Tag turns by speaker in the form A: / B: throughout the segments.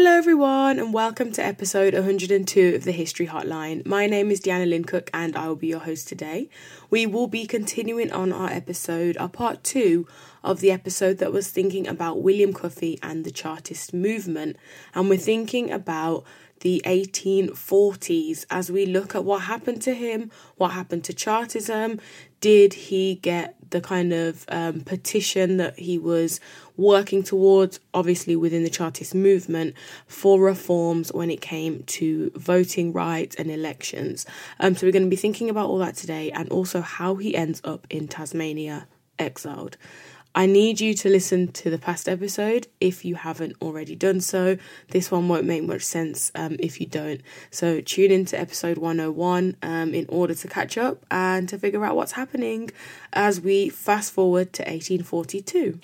A: Hello, everyone, and welcome to episode 102 of the History Hotline. My name is Deanna Lyncook, and I will be your host today. We will be continuing on our episode, our part two of the episode that was thinking about William Cuffay and the Chartist movement, and we're thinking about the 1840s as we look at what happened to him, what happened to Chartism. Did he get the kind of um, petition that he was working towards, obviously within the Chartist movement, for reforms when it came to voting rights and elections? Um, so we're going to be thinking about all that today and also how he ends up in Tasmania exiled. I need you to listen to the past episode if you haven't already done so. This one won't make much sense um, if you don't. So tune into episode 101 um, in order to catch up and to figure out what's happening as we fast forward to 1842.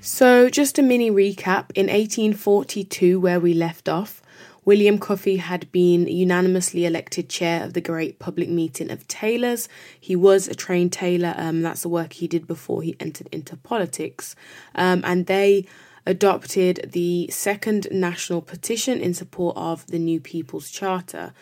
A: So, just a mini recap in 1842, where we left off, William Cuffay had been unanimously elected chair of the Great Public Meeting of Tailors. He was a trained tailor, um, that's the work he did before he entered into politics. Um, and they adopted the second national petition in support of the new People's Charter.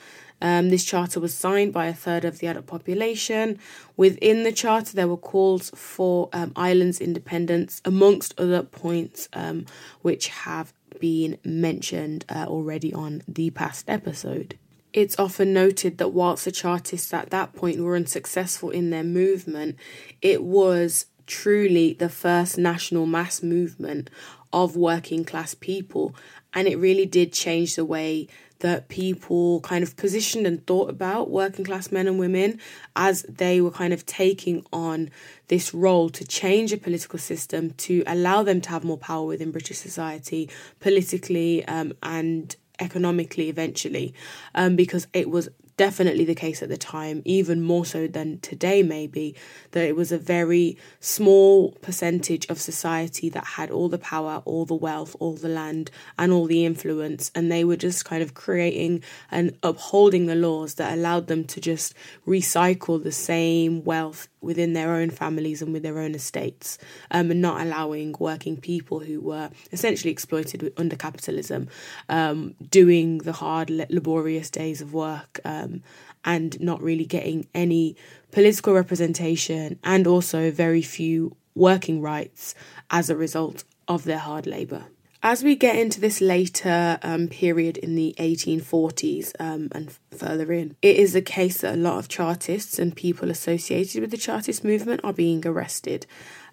A: Um, this charter was signed by a third of the adult population. Within the charter, there were calls for um, Ireland's independence, amongst other points um, which have been mentioned uh, already on the past episode. It's often noted that whilst the Chartists at that point were unsuccessful in their movement, it was truly the first national mass movement of working class people, and it really did change the way that people kind of positioned and thought about working class men and women as they were kind of taking on this role to change a political system to allow them to have more power within British society politically um, and economically eventually um, because it was definitely the case at the time, even more so than today, maybe, that it was a very small percentage of society that had all the power, all the wealth, all the land, and all the influence. And they were just kind of creating and upholding the laws that allowed them to just recycle the same wealth within their own families and with their own estates, um, and not allowing working people who were essentially exploited under capitalism, um, doing the hard, laborious days of work, um, and not really getting any political representation, and also very few working rights as a result of their hard labour. As we get into this later um, period in the 1840s um, and further in, it is the case that a lot of Chartists and people associated with the Chartist movement are being arrested.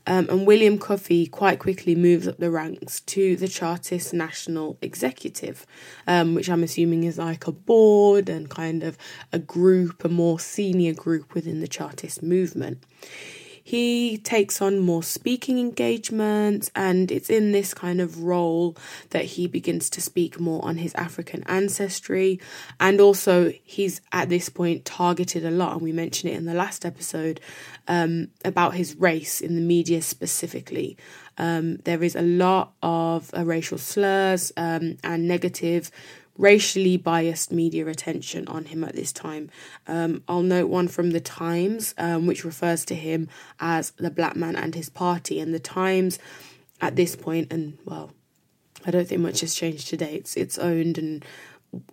A: Um, and William Cuffay quite quickly moves up the ranks to the Chartist National Executive, um, which I'm assuming is like a board and kind of a group, a more senior group within the Chartist movement he takes on more speaking engagements, and it's in this kind of role that he begins to speak more on his African ancestry. And also, he's at this point targeted a lot, and we mentioned it in the last episode um, about his race in the media specifically. Um, there is a lot of uh, racial slurs um, and negative racially biased media attention on him at this time. Um, I'll note one from the Times, um, which refers to him as the black man and his party. And the Times, at this point, and well, I don't think much has changed today. It's it's owned and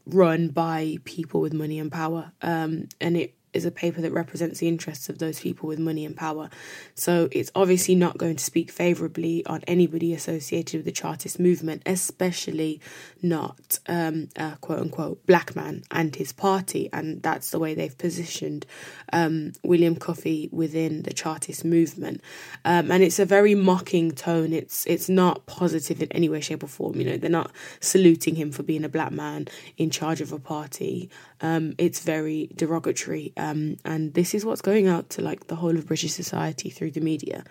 A: run by people with money and power, um, and it is a paper that represents the interests of those people with money and power. So it's obviously not going to speak favourably on anybody associated with the Chartist movement, especially not um, a quote unquote black man and his party. And that's the way they've positioned um, William Cuffay within the Chartist movement. Um, and it's a very mocking tone. It's it's not positive in any way, shape, or form. You know, they're not saluting him for being a black man in charge of a party. Um, it's very derogatory um, and this is what's going out to like the whole of British society through the media.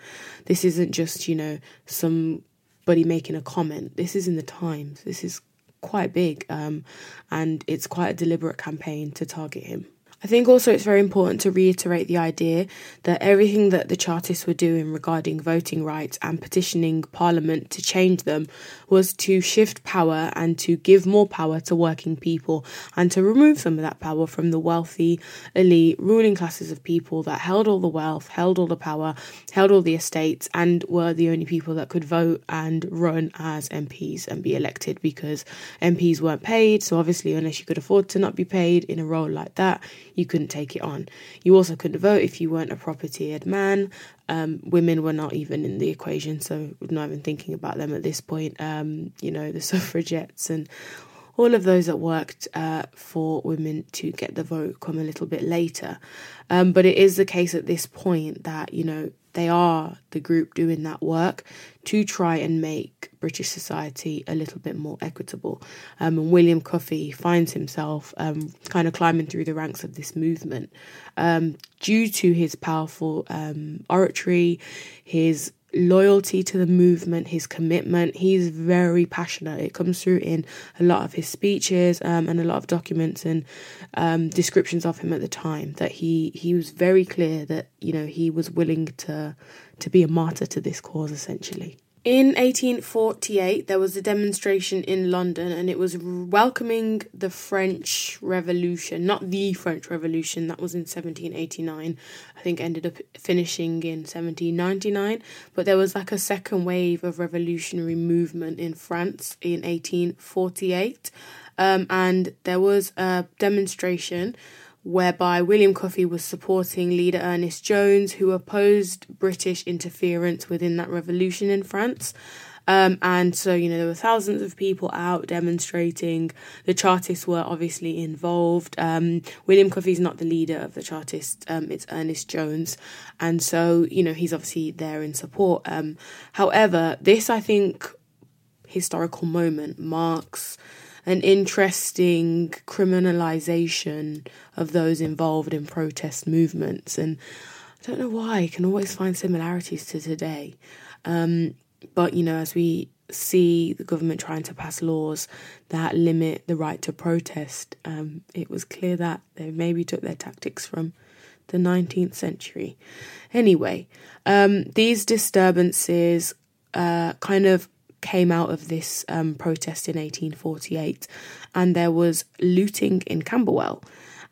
A: This isn't just, you know, somebody making a comment. This is in the Times. This is quite big. Um, and it's quite a deliberate campaign to target him. I think also it's very important to reiterate the idea that everything that the Chartists were doing regarding voting rights and petitioning Parliament to change them was to shift power and to give more power to working people and to remove some of that power from the wealthy, elite, ruling classes of people that held all the wealth, held all the power, held all the estates, and were the only people that could vote and run as MPs and be elected because MPs weren't paid. So, obviously, unless you could afford to not be paid in a role like that, you couldn't take it on. You also couldn't vote if you weren't a property-ed man. Um, women were not even in the equation, so we're not even thinking about them at this point. Um, you know, the suffragettes and all of those that worked uh, for women to get the vote come a little bit later. Um, but it is the case at this point that, you know, they are the group doing that work to try and make British society a little bit more equitable. Um, and William Cuffay finds himself um, kind of climbing through the ranks of this movement um, due to his powerful um, oratory, his loyalty to the movement, his commitment. He's very passionate. It comes through in a lot of his speeches um, and a lot of documents and um, descriptions of him at the time. That he he was very clear that you know he was willing to to be a martyr to this cause essentially. In 1848, there was a demonstration in London and it was welcoming the French Revolution, not the French Revolution, that was in 1789. I think ended up finishing in 1799. But there was like a second wave of revolutionary movement in France in 1848. Um, and there was a demonstration whereby William Cuffay was supporting leader Ernest Jones, who opposed British interference within that revolution in France. Um, and so, you know, there were thousands of people out demonstrating. The Chartists were obviously involved. Um, William Cuffay's not the leader of the Chartists, um, it's Ernest Jones. And so, you know, he's obviously there in support. Um, however, this, I think, historical moment marks an interesting criminalization of those involved in protest movements. And I don't know why, I can always find similarities to today. Um, but, you know, as we see the government trying to pass laws that limit the right to protest, um, it was clear that they maybe took their tactics from the 19th century. Anyway, um, these disturbances uh, kind of came out of this um, protest in 1848, and there was looting in Camberwell.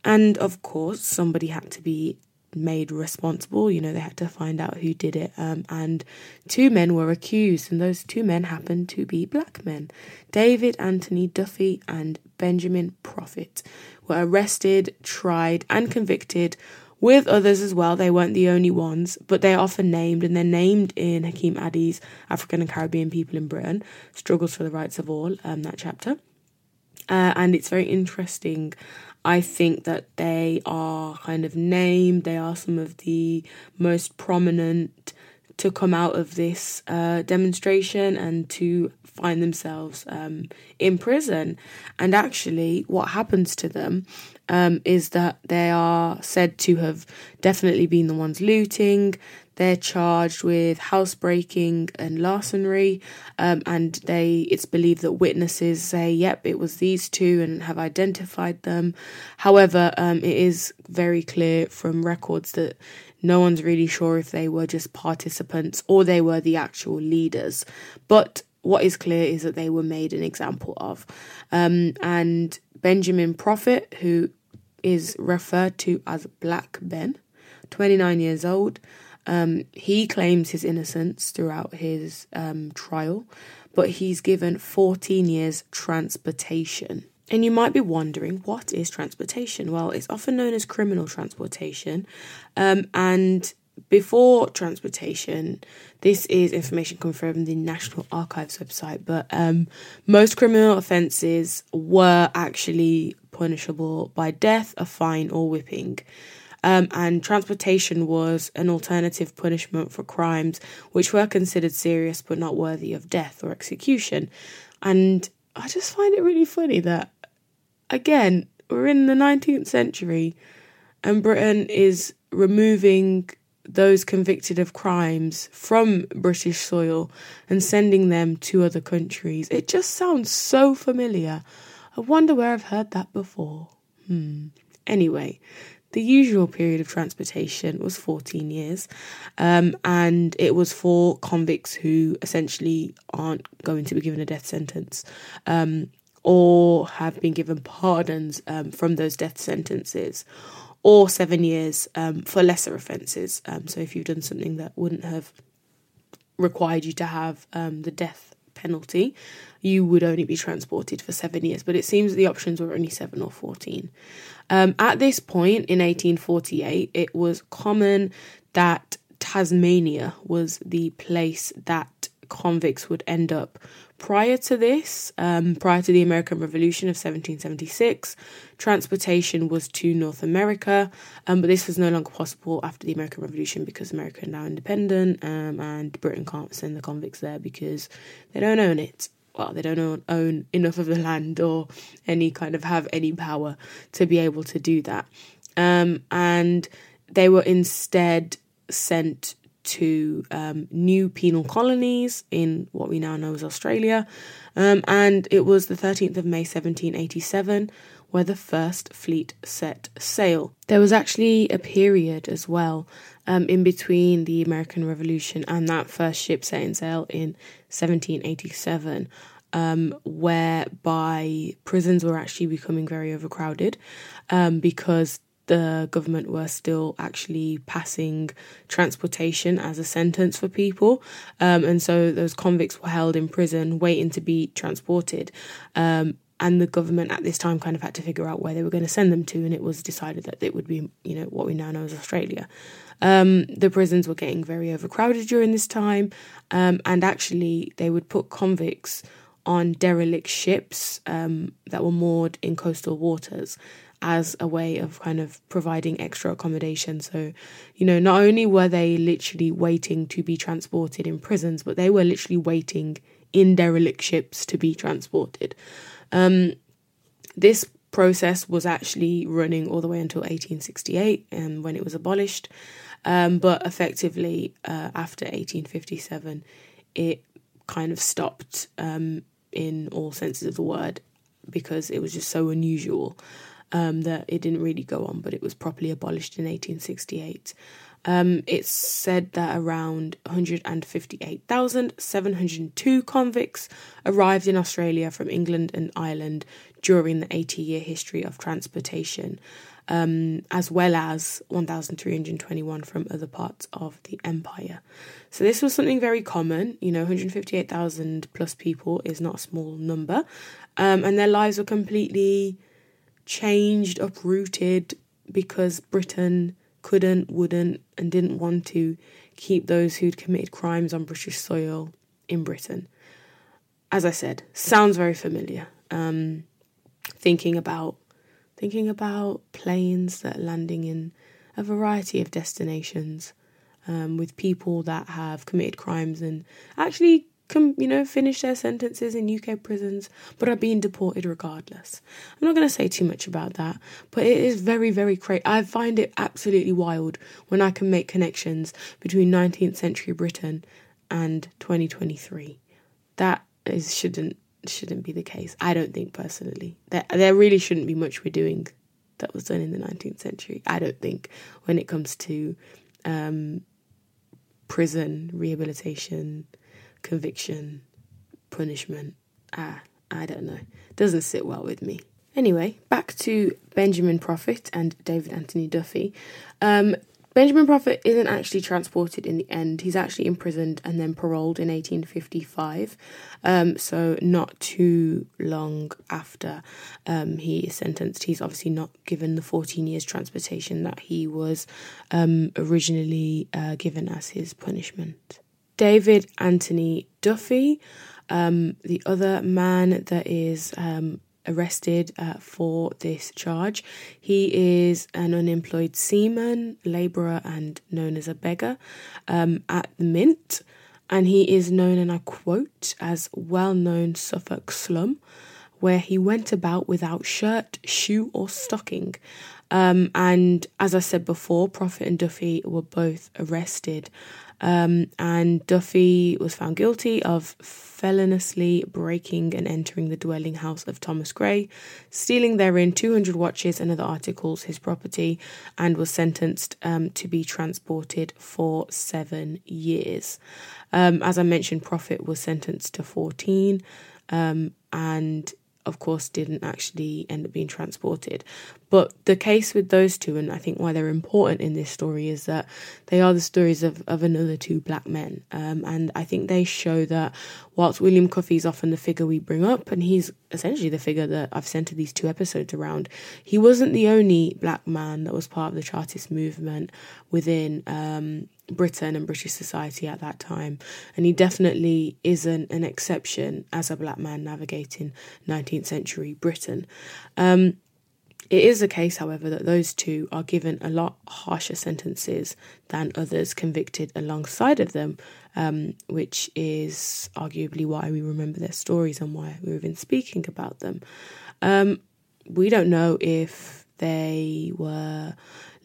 A: And of course, somebody had to be made responsible. You know, they had to find out who did it. Um, and two men were accused, and those two men happened to be black men. David Anthony Duffy and Benjamin Prophet were arrested, tried, and convicted with others as well. They weren't the only ones, but they're often named, and they're named in Hakim Adi's African and Caribbean People in Britain, Struggles for the Rights of All, um, that chapter. Uh, and it's very interesting. I think that they are kind of named, they are some of the most prominent to come out of this uh, demonstration and to find themselves um, in prison. And actually, what happens to them um, is that they are said to have definitely been the ones looting. They're charged with housebreaking and larceny, um, and they it's believed that witnesses say, "Yep, it was these two," and have identified them. However, um, it is very clear from records that no one's really sure if they were just participants or they were the actual leaders. But what is clear is that they were made an example of. Um, and Benjamin Prophet, who is referred to as Black Ben, 29 years old, um, he claims his innocence throughout his um, trial, but he's given 14 years transportation. And you might be wondering, what is transportation? Well, it's often known as criminal transportation. Um, and before transportation, this is information come from the National Archives website, but um, most criminal offences were actually punishable by death, a fine, or whipping. Um, and transportation was an alternative punishment for crimes which were considered serious but not worthy of death or execution. And I just find it really funny that again, we're in the 19th century and Britain is removing those convicted of crimes from British soil and sending them to other countries. It just sounds so familiar. I wonder where I've heard that before. Hmm. Anyway, The usual period of transportation was 14 years, um, and it was for convicts who essentially aren't going to be given a death sentence. Um, or have been given pardons um, from those death sentences, or seven years um, for lesser offences. Um, so if you've done something that wouldn't have required you to have um, the death penalty, you would only be transported for seven years. But it seems the options were only seven or 14. Um, at this point in 1848, it was common that Tasmania was the place that convicts would end up Prior to this, um, prior to the American Revolution of 1776, transportation was to North America, um, but this was no longer possible after the American Revolution because America is now independent um, and Britain can't send the convicts there because they don't own it. Well, they don't own, enough of the land or any kind of have any power to be able to do that. Um, and they were instead sent to um, new penal colonies in what we now know as Australia. Um, and it was the 13th of May 1787 where the first fleet set sail. There was actually a period as well um, in between the American Revolution and that first ship setting sail in 1787. Um, whereby prisons were actually becoming very overcrowded um, because the government were still actually passing transportation as a sentence for people. Um, and so those convicts were held in prison waiting to be transported. Um, and the government at this time kind of had to figure out where they were going to send them to, and it was decided that it would be, you know, what we now know as Australia. Um, the prisons were getting very overcrowded during this time, um, and actually they would put convicts on derelict ships um, that were moored in coastal waters as a way of kind of providing extra accommodation. So, you know, not only were they literally waiting to be transported in prisons, but they were literally waiting in derelict ships to be transported. Um, this process was actually running all the way until 1868 and um, when it was abolished. Um, but effectively, uh, after 1857, it kind of stopped um, in all senses of the word because it was just so unusual um, that it didn't really go on, but it was properly abolished in 1868. Um, it's said that around 158,702 convicts arrived in Australia from England and Ireland during the 80 year history of transportation, um, as well as 1,321 from other parts of the empire. So, this was something very common. You know, 158,000 plus people is not a small number, um, and their lives were completely changed, uprooted because Britain couldn't, wouldn't, and didn't want to keep those who'd committed crimes on British soil in Britain. As I said, sounds very familiar. Um, thinking about thinking about planes that are landing in a variety of destinations um, with people that have committed crimes and actually can, you know, finish their sentences in UK prisons, but are being deported regardless. I'm not going to say too much about that, but it is very, very crazy. I find it absolutely wild when I can make connections between 19th century Britain and 2023. That is shouldn't shouldn't be the case. I don't think personally. There there really shouldn't be much we're doing that was done in the 19th century. I don't think when it comes to um, prison rehabilitation conviction, punishment. Ah, I don't know. Doesn't sit well with me. Anyway, back to Benjamin Prophet and David Anthony Duffy. Um, Benjamin Prophet isn't actually transported in the end. He's actually imprisoned and then paroled in 1855. Um, so, not too long after um, he is sentenced. He's obviously not given the 14 years transportation that he was um, originally uh, given as his punishment. David Anthony Duffy, um, the other man that is um, arrested uh, for this charge. He is an unemployed seaman, labourer, and known as a beggar um, at the Mint. And he is known, and I quote, as well known Suffolk slum, where he went about without shirt, shoe, or stocking. Um, and as I said before, Prophet and Duffy were both arrested Um, and Duffy was found guilty of feloniously breaking and entering the dwelling house of Thomas Gray, stealing therein 200 watches and other articles, his property, and was sentenced um, to be transported for seven years. Um, as I mentioned, Prophet was sentenced to 14, um, and of course, didn't actually end up being transported. But the case with those two, and I think why they're important in this story, is that they are the stories of, of another two black men. Um, and I think they show that whilst William Cuffay is often the figure we bring up, and he's essentially the figure that I've centered these two episodes around, he wasn't the only black man that was part of the Chartist movement within um, Britain and British society at that time. And he definitely isn't an exception as a black man navigating 19th century Britain. Um, it is a case, however, that those two are given a lot harsher sentences than others convicted alongside of them, um, which is arguably why we remember their stories and why we've been speaking about them. Um, we don't know if they were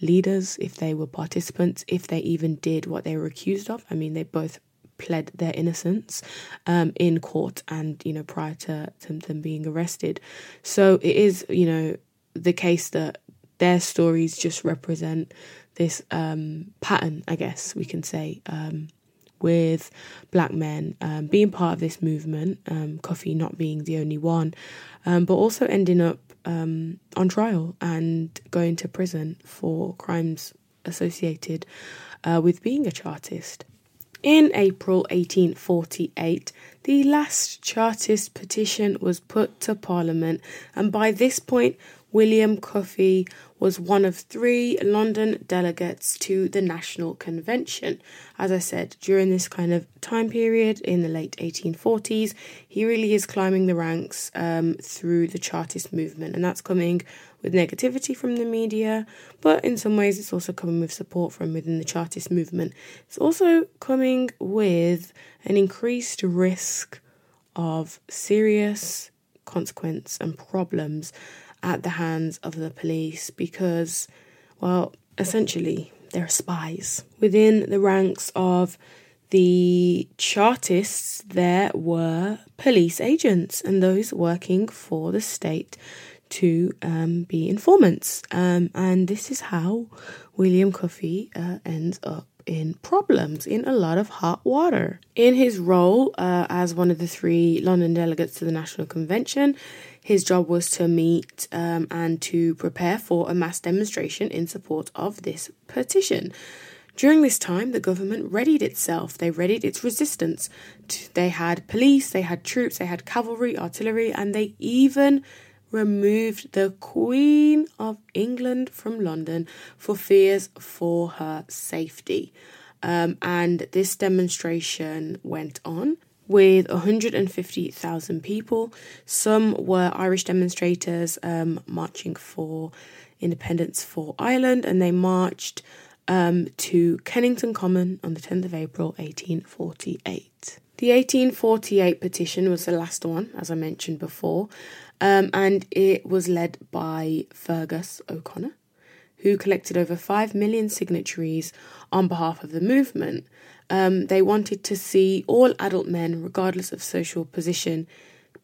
A: leaders, if they were participants, if they even did what they were accused of. I mean, they both pled their innocence um, in court and, you know, prior to, to them being arrested. So it is, you know, the case that their stories just represent this um, pattern, I guess we can say, um, with black men um, being part of this movement, um, Cuffay not being the only one, um, but also ending up um, on trial and going to prison for crimes associated uh, with being a Chartist. In April 1848, the last Chartist petition was put to Parliament, and by this point, William Cuffay was one of three London delegates to the National Convention. As I said, during this kind of time period in the late 1840s, he really is climbing the ranks um, through the Chartist movement, and that's coming with negativity from the media, but in some ways, it's also coming with support from within the Chartist movement. It's also coming with an increased risk of serious consequence and problems at the hands of the police because, well, essentially, they're spies. Within the ranks of the Chartists, there were police agents and those working for the state to um, be informants. Um, and this is how William Cuffay uh, ends up in problems, in a lot of hot water. In his role uh, as one of the three London delegates to the National Convention, his job was to meet um, and to prepare for a mass demonstration in support of this petition. During this time, the government readied itself. They readied its resistance. They had police, they had troops, they had cavalry, artillery, and they even removed the Queen of England from London for fears for her safety. Um, and this demonstration went on with 150,000 people. Some were Irish demonstrators um, marching for independence for Ireland, and they marched um, to Kennington Common on the 10th of April 1848. The 1848 petition was the last one, as I mentioned before, um, and it was led by Feargus O'Connor, who collected over 5 million signatories on behalf of the movement. Um, they wanted to see all adult men, regardless of social position,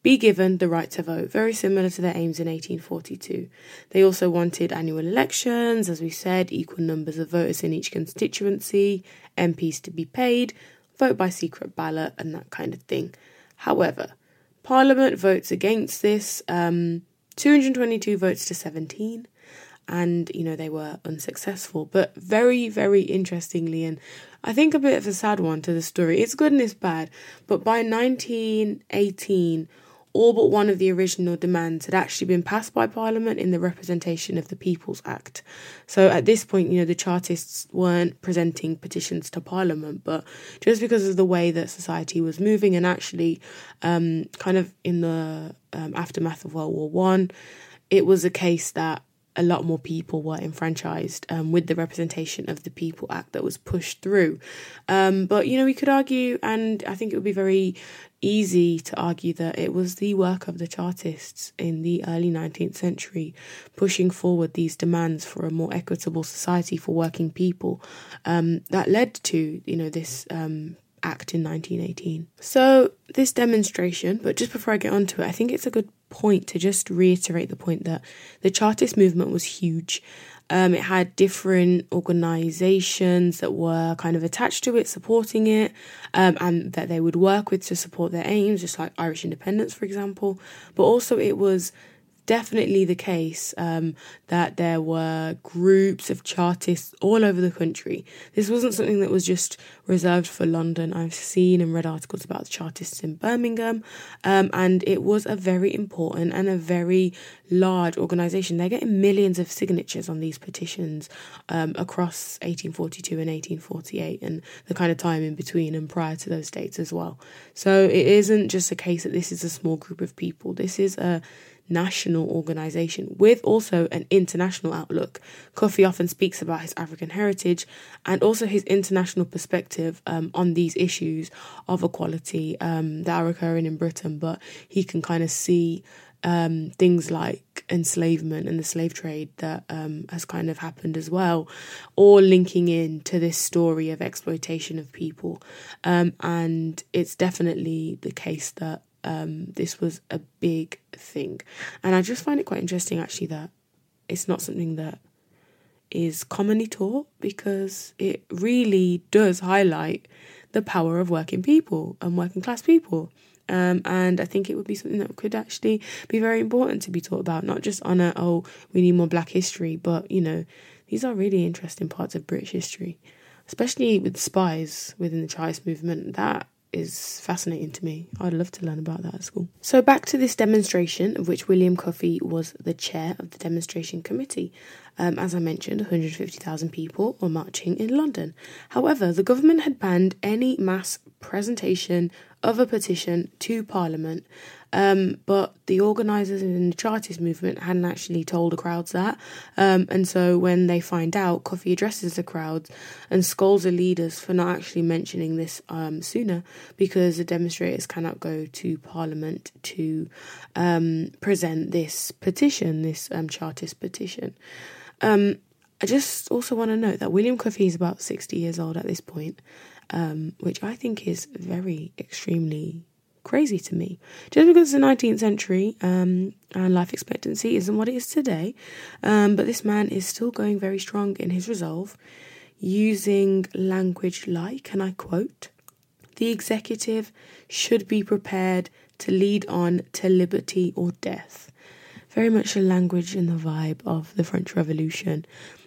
A: be given the right to vote, very similar to their aims in 1842. They also wanted annual elections, as we said, equal numbers of voters in each constituency, MPs to be paid, vote by secret ballot, and that kind of thing. However, Parliament votes against this, um, 222 votes to 17, and you know they were unsuccessful. But very, very interestingly, and I think a bit of a sad one to the story. It's good and it's bad, but by 1918, all but one of the original demands had actually been passed by Parliament in the Representation of the People's Act. So at this point, you know, the Chartists weren't presenting petitions to Parliament, but just because of the way that society was moving, and actually, um, kind of in the um, aftermath of World War One, it was a case that a lot more people were enfranchised um, with the Representation of the People Act that was pushed through. Um, but, you know, we could argue, and I think it would be very easy to argue that it was the work of the Chartists in the early 19th century pushing forward these demands for a more equitable society for working people um, that led to, you know, this um, act in 1918. So, this demonstration, but just before I get onto it, I think it's a good point to just reiterate the point that the Chartist movement was huge. Um, it had different organizations that were kind of attached to it, supporting it, um, and that they would work with to support their aims, just like Irish independence, for example. But also, it was definitely the case um, that there were groups of Chartists all over the country. This wasn't something that was just reserved for London. I've seen and read articles about the Chartists in Birmingham, um, and it was a very important and a very large organisation. They're getting millions of signatures on these petitions um, across 1842 and 1848, and the kind of time in between and prior to those dates as well. So it isn't just a case that this is a small group of people. This is a national organization with also an international outlook. Cuffay often speaks about his African heritage and also his international perspective um, on these issues of equality um, that are occurring in Britain, but he can kind of see um, things like enslavement and the slave trade that um, has kind of happened as well, all linking in to this story of exploitation of people. Um, and it's definitely the case that um, this was a big thing. And I just find it quite interesting actually that it's not something that is commonly taught because it really does highlight the power of working people and working class people. Um, and I think it would be something that could actually be very important to be taught about, not just on a, oh, we need more black history, but, you know, these are really interesting parts of British history, especially with spies within the Chartist movement. That is fascinating to me. I'd love to learn about that at school. So, back to this demonstration, of which William Cuffay was the chair of the demonstration committee. Um, as I mentioned, 150,000 people were marching in London. However, the government had banned any mass presentation of a petition to Parliament um, but the organisers in the Chartist movement hadn't actually told the crowds that. Um, and so when they find out, Cuffay addresses the crowds and scolds the leaders for not actually mentioning this um, sooner because the demonstrators cannot go to Parliament to um, present this petition, this um, Chartist petition. Um, I just also want to note that William Cuffay is about 60 years old at this point, which I think is very extremely crazy to me. Just because it's the 19th century um, and life expectancy isn't what it is today, um, but this man is still going very strong in his resolve, using language like, and I quote, the executive should be prepared to lead on to liberty or death. Very much the language and the vibe of the French Revolution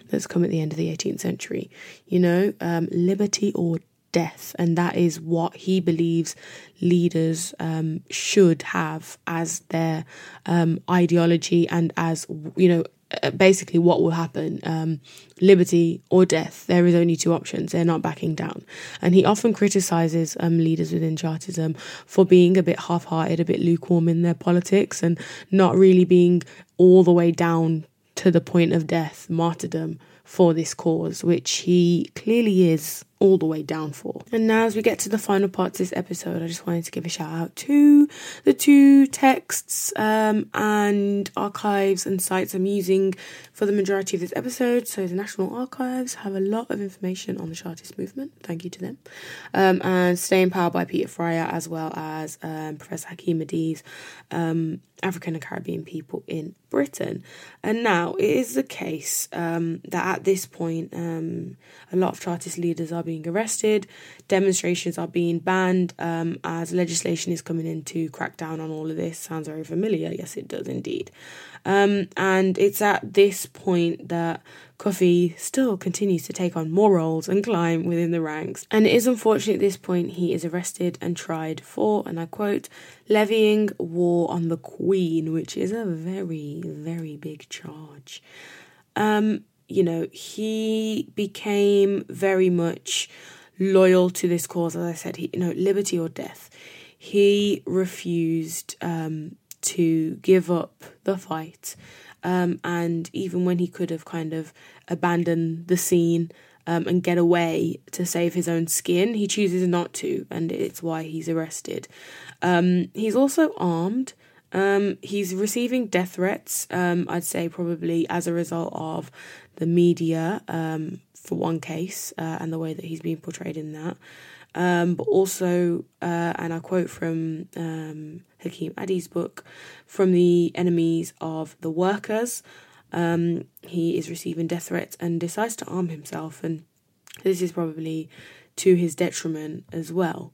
A: that's come at the end of the 18th century. You know, um, liberty or death, and that is what he believes leaders um, should have as their um, ideology and as you know uh, basically what will happen um, liberty or death. There is only two options. They're not backing down. And he often criticizes um, leaders within chartism for being a bit half-hearted a bit lukewarm in their politics and not really being all the way down to the point of death martyrdom for this cause which he clearly is all the way down for. And now, as we get to the final part of this episode, I just wanted to give a shout out to the two texts um, and archives and sites I'm using for the majority of this episode. So, the National Archives have a lot of information on the Chartist movement. Thank you to them. Um, and Staying Power by Peter Fryer, as well as um, Professor Hakim Adi's um, African and Caribbean people in Britain. And now it is the case um, that at this point, um, a lot of Chartist leaders are being arrested, demonstrations are being banned um, as legislation is coming in to crack down on all of this. Sounds very familiar. Yes, it does indeed. Um, and it's at this point that Cuffay still continues to take on more roles and climb within the ranks. And it is unfortunate at this point he is arrested and tried for, and I quote, levying war on the Queen, which is a very, very big charge. Um, you know, he became very much loyal to this cause. As I said, he, you know, liberty or death. He refused um, to give up the fight Um, and even when he could have kind of abandoned the scene um, and get away to save his own skin, he chooses not to, and it's why he's arrested. Um, he's also armed. Um, he's receiving death threats, um, I'd say probably as a result of the media, um, for one case, uh, and the way that he's being portrayed in that. Um, but also, uh, and I quote from um, Hakim Adi's book, from the enemies of the workers. Um, he is receiving death threats and decides to arm himself, and this is probably to his detriment as well.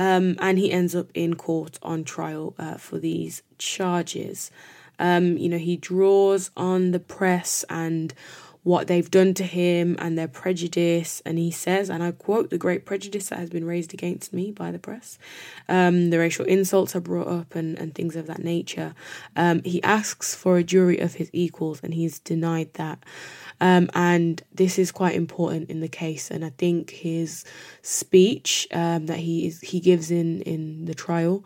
A: Um, and he ends up in court on trial uh, for these charges. Um, you know, he draws on the press and what they've done to him and their prejudice. And he says, and I quote, the great prejudice that has been raised against me by the press. Um, the racial insults are brought up and, and things of that nature. Um, he asks for a jury of his equals and he's denied that. Um, and this is quite important in the case. And I think his speech um, that he is he gives in in the trial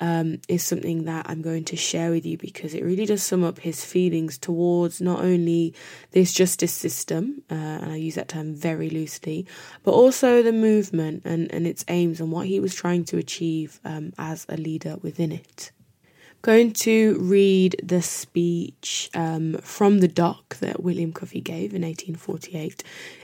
A: um, is something that I'm going to share with you because it really does sum up his feelings towards not only this justice system, uh, and I use that term very loosely, but also the movement and, and its aims and what he was trying to achieve um, as a leader within it going to read the speech um, from the doc that William Cuffay gave in 1848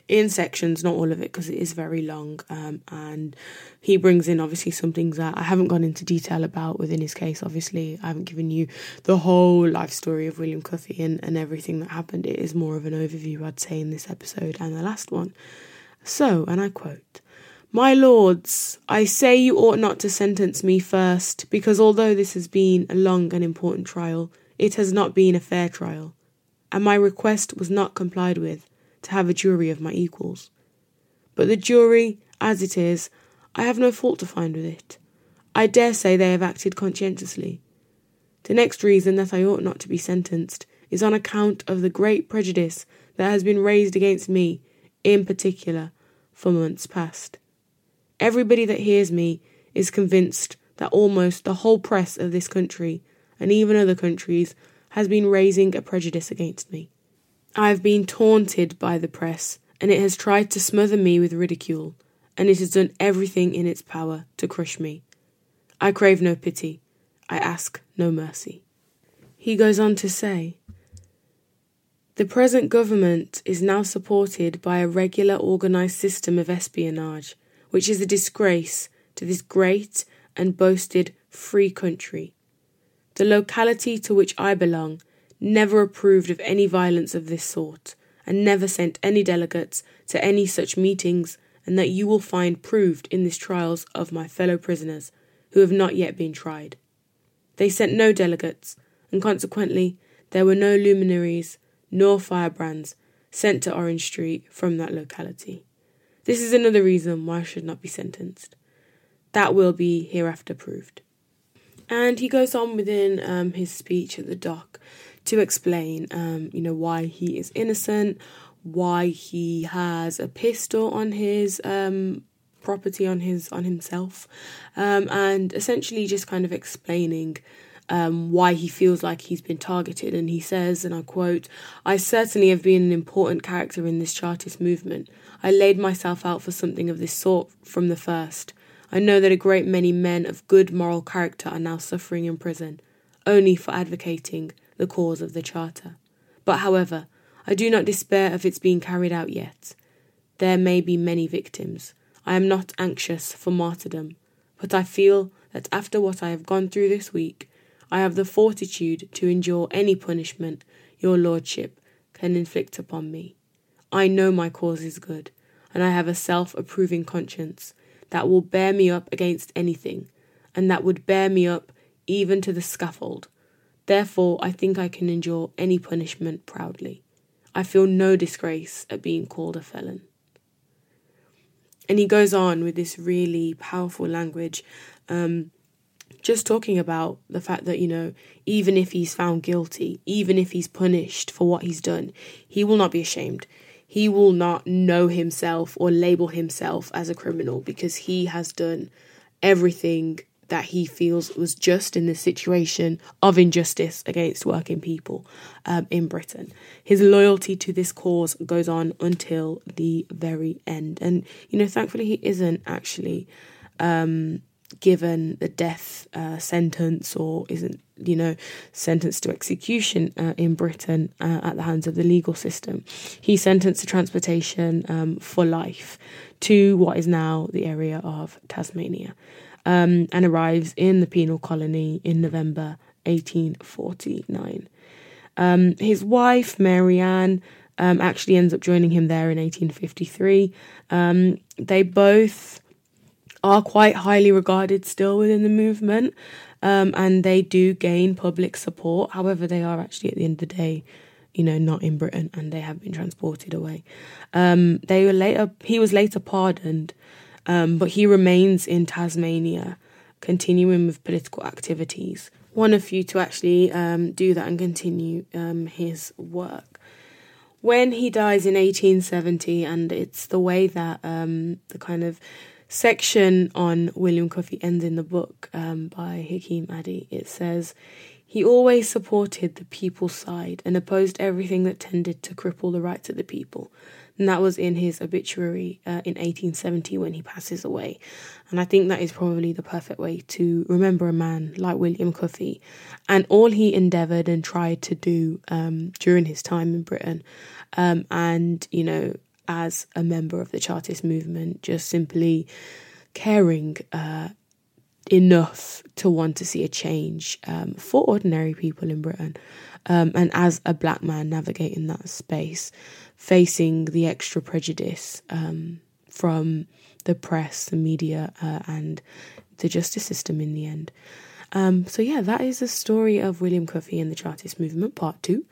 A: in sections, not all of it because it is very long. Um, and he brings in obviously some things that I haven't gone into detail about within his case. Obviously, I haven't given you the whole life story of William Cuffay and, and everything that happened. It is more of an overview, I'd say, in this episode and the last one. So, and I quote. My lords, I say you ought not to sentence me first, because although this has been a long and important trial, it has not been a fair trial, and my request was not complied with to have a jury of my equals. But the jury, as it is, I have no fault to find with it. I dare say they have acted conscientiously. The next reason that I ought not to be sentenced is on account of the great prejudice that has been raised against me, in particular, for months past. Everybody that hears me is convinced that almost the whole press of this country, and even other countries, has been raising a prejudice against me. I have been taunted by the press, and it has tried to smother me with ridicule, and it has done everything in its power to crush me. I crave no pity, I ask no mercy. He goes on to say, the present government is now supported by a regular organized system of espionage which is a disgrace to this great and boasted free country. The locality to which I belong never approved of any violence of this sort, and never sent any delegates to any such meetings, and that you will find proved in these trials of my fellow prisoners who have not yet been tried. They sent no delegates, and consequently there were no luminaries nor firebrands sent to Orange Street from that locality. This is another reason why I should not be sentenced. That will be hereafter proved. And he goes on within um, his speech at the dock to explain, um, you know, why he is innocent, why he has a pistol on his um, property, on his on himself, um, and essentially just kind of explaining um, why he feels like he's been targeted. And he says, and I quote, I certainly have been an important character in this Chartist movement. I laid myself out for something of this sort from the first. I know that a great many men of good moral character are now suffering in prison, only for advocating the cause of the Charter. But, however, I do not despair of its being carried out yet. There may be many victims. I am not anxious for martyrdom, but I feel that after what I have gone through this week, I have the fortitude to endure any punishment your lordship can inflict upon me. I know my cause is good, and I have a self approving conscience that will bear me up against anything, and that would bear me up even to the scaffold. Therefore, I think I can endure any punishment proudly. I feel no disgrace at being called a felon. And he goes on with this really powerful language um, just talking about the fact that, you know, even if he's found guilty, even if he's punished for what he's done, he will not be ashamed. He will not know himself or label himself as a criminal because he has done everything that he feels was just in the situation of injustice against working people um, in Britain. His loyalty to this cause goes on until the very end. And, you know, thankfully, he isn't actually um, given the death uh, sentence or isn't, you know, sentenced to execution uh, in Britain uh, at the hands of the legal system. He's sentenced to transportation um, for life to what is now the area of Tasmania um, and arrives in the penal colony in November 1849. Um, his wife, Marianne, um, actually ends up joining him there in 1853. Um, they both are quite highly regarded still within the movement, um, and they do gain public support. However, they are actually at the end of the day, you know, not in Britain, and they have been transported away. Um, they were later. He was later pardoned, um, but he remains in Tasmania, continuing with political activities. One of few to actually um, do that and continue um, his work. When he dies in 1870, and it's the way that um, the kind of section on William Cuffay ends in the book um, by Hakim Adi, it says, he always supported the people's side and opposed everything that tended to cripple the rights of the people and that was in his obituary uh, in 1870 when he passes away. And I think that is probably the perfect way to remember a man like William Cuffay and all he endeavoured and tried to do um, during his time in Britain. Um, and, you know, as a member of the Chartist movement, just simply caring uh, enough to want to see a change um, for ordinary people in Britain. Um, and as a black man navigating that space, facing the extra prejudice um, from the press, the media, uh, and the justice system in the end. Um, so yeah, that is the story of William Cuffay and the Chartist movement, part two.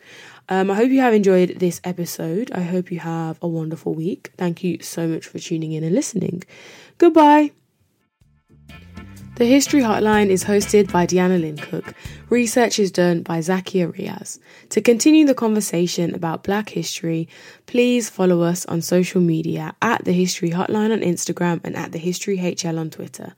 A: Um, I hope you have enjoyed this episode. I hope you have a wonderful week. Thank you so much for tuning in and listening. Goodbye. The History Hotline is hosted by Deanna Lyncook. Research is done by Zakiyyah Riaz. To continue the conversation about Black history, please follow us on social media at The History Hotline on Instagram and at The History HL on Twitter.